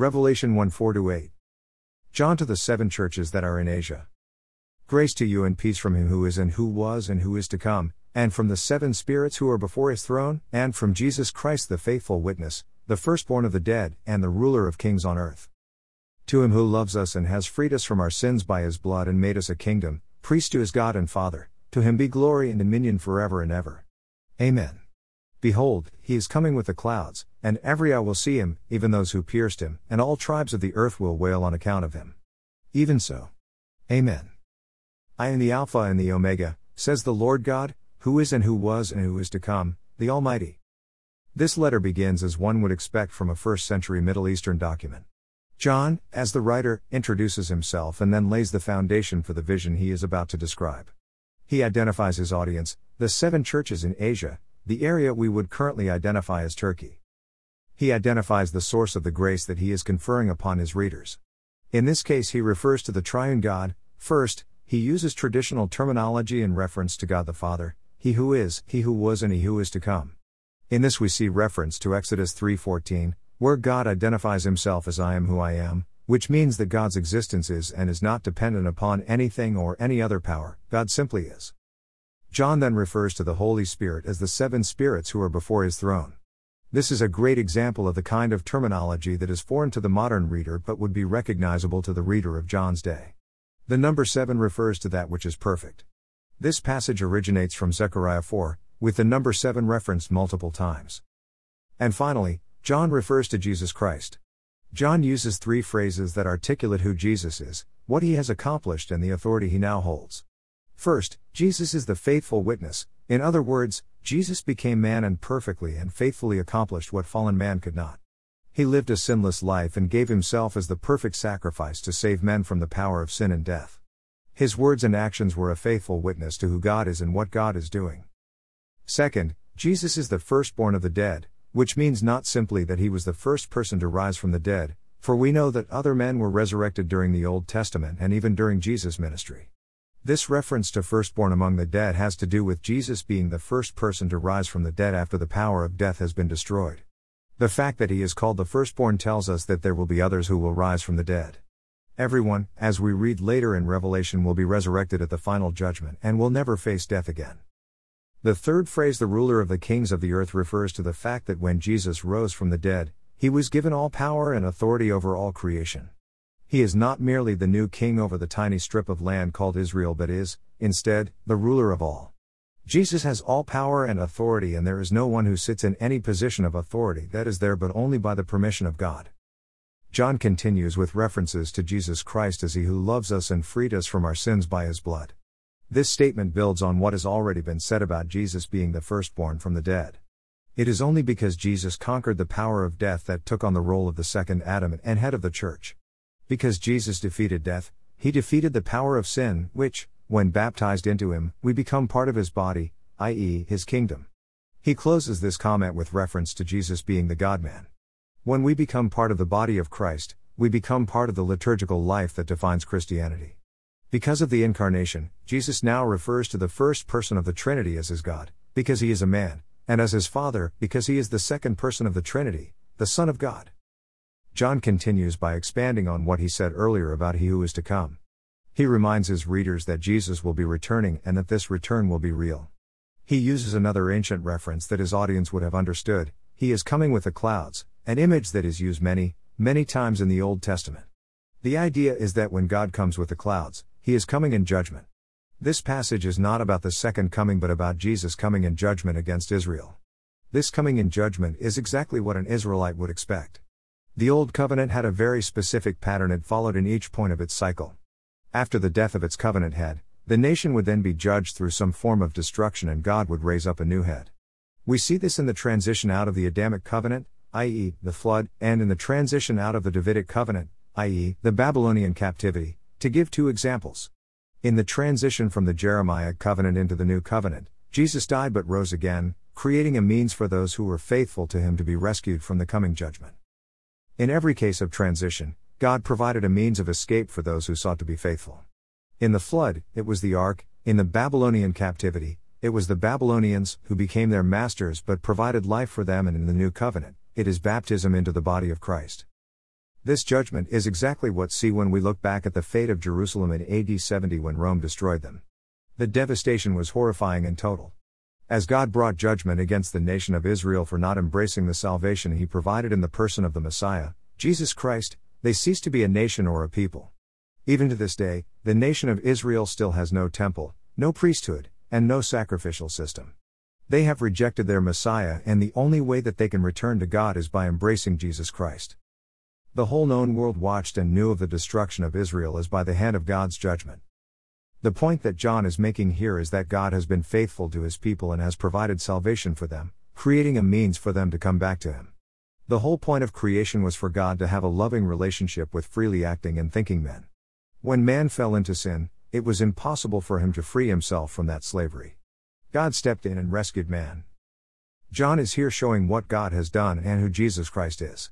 Revelation 1 4 8. John to the seven churches that are in Asia. Grace to you and peace from him who is and who was and who is to come, and from the seven spirits who are before his throne, and from Jesus Christ the faithful witness, the firstborn of the dead, and the ruler of kings on earth. To him who loves us and has freed us from our sins by his blood and made us a kingdom, priest to his God and Father, to him be glory and dominion forever and ever. Amen. Behold, he is coming with the clouds, and every eye will see him, even those who pierced him, and all tribes of the earth will wail on account of him. Even so. Amen. I am the Alpha and the Omega, says the Lord God, who is and who was and who is to come, the Almighty. This letter begins as one would expect from a first century Middle Eastern document. John, as the writer, introduces himself and then lays the foundation for the vision he is about to describe. He identifies his audience, the seven churches in Asia, the area we would currently identify as Turkey. He identifies the source of the grace that he is conferring upon his readers. In this case, he refers to the triune God. First, he uses traditional terminology in reference to God the Father, he who is, he who was and he who is to come. In this we see reference to Exodus 3:14, where God identifies himself as I am who I am, which means that God's existence is and is not dependent upon anything or any other power, God simply is. John then refers to the Holy Spirit as the seven spirits who are before his throne. This is a great example of the kind of terminology that is foreign to the modern reader but would be recognizable to the reader of John's day. The number 7 refers to that which is perfect. This passage originates from Zechariah 4, with the number 7 referenced multiple times. And finally, John refers to Jesus Christ. John uses three phrases that articulate who Jesus is, what he has accomplished, and the authority he now holds. First, Jesus is the faithful witness, in other words, Jesus became man and perfectly and faithfully accomplished what fallen man could not. He lived a sinless life and gave himself as the perfect sacrifice to save men from the power of sin and death. His words and actions were a faithful witness to who God is and what God is doing. Second, Jesus is the firstborn of the dead, which means not simply that he was the first person to rise from the dead, for we know that other men were resurrected during the Old Testament and even during Jesus' ministry. This reference to firstborn among the dead has to do with Jesus being the first person to rise from the dead after the power of death has been destroyed. The fact that he is called the firstborn tells us that there will be others who will rise from the dead. Everyone, as we read later in Revelation, will be resurrected at the final judgment and will never face death again. The third phrase, the ruler of the kings of the earth, refers to the fact that when Jesus rose from the dead, he was given all power and authority over all creation. He is not merely the new king over the tiny strip of land called Israel, but is, instead, the ruler of all. Jesus has all power and authority, and there is no one who sits in any position of authority that is there but only by the permission of God. John continues with references to Jesus Christ as He who loves us and freed us from our sins by His blood. This statement builds on what has already been said about Jesus being the firstborn from the dead. It is only because Jesus conquered the power of death that took on the role of the second Adam and head of the church. Because Jesus defeated death, he defeated the power of sin, which, when baptized into him, we become part of his body, i.e., his kingdom. He closes this comment with reference to Jesus being the God man. When we become part of the body of Christ, we become part of the liturgical life that defines Christianity. Because of the incarnation, Jesus now refers to the first person of the Trinity as his God, because he is a man, and as his Father, because he is the second person of the Trinity, the Son of God. John continues by expanding on what he said earlier about he who is to come. He reminds his readers that Jesus will be returning and that this return will be real. He uses another ancient reference that his audience would have understood He is coming with the clouds, an image that is used many, many times in the Old Testament. The idea is that when God comes with the clouds, he is coming in judgment. This passage is not about the second coming but about Jesus coming in judgment against Israel. This coming in judgment is exactly what an Israelite would expect. The Old Covenant had a very specific pattern it followed in each point of its cycle. After the death of its covenant head, the nation would then be judged through some form of destruction and God would raise up a new head. We see this in the transition out of the Adamic covenant, i.e., the flood, and in the transition out of the Davidic covenant, i.e., the Babylonian captivity, to give two examples. In the transition from the Jeremiah covenant into the new covenant, Jesus died but rose again, creating a means for those who were faithful to him to be rescued from the coming judgment. In every case of transition, God provided a means of escape for those who sought to be faithful. In the flood, it was the ark, in the Babylonian captivity, it was the Babylonians who became their masters but provided life for them, and in the new covenant, it is baptism into the body of Christ. This judgment is exactly what see when we look back at the fate of Jerusalem in AD 70 when Rome destroyed them. The devastation was horrifying and total. As God brought judgment against the nation of Israel for not embracing the salvation he provided in the person of the Messiah, Jesus Christ, they ceased to be a nation or a people. Even to this day, the nation of Israel still has no temple, no priesthood, and no sacrificial system. They have rejected their Messiah, and the only way that they can return to God is by embracing Jesus Christ. The whole known world watched and knew of the destruction of Israel as by the hand of God's judgment. The point that John is making here is that God has been faithful to his people and has provided salvation for them, creating a means for them to come back to him. The whole point of creation was for God to have a loving relationship with freely acting and thinking men. When man fell into sin, it was impossible for him to free himself from that slavery. God stepped in and rescued man. John is here showing what God has done and who Jesus Christ is.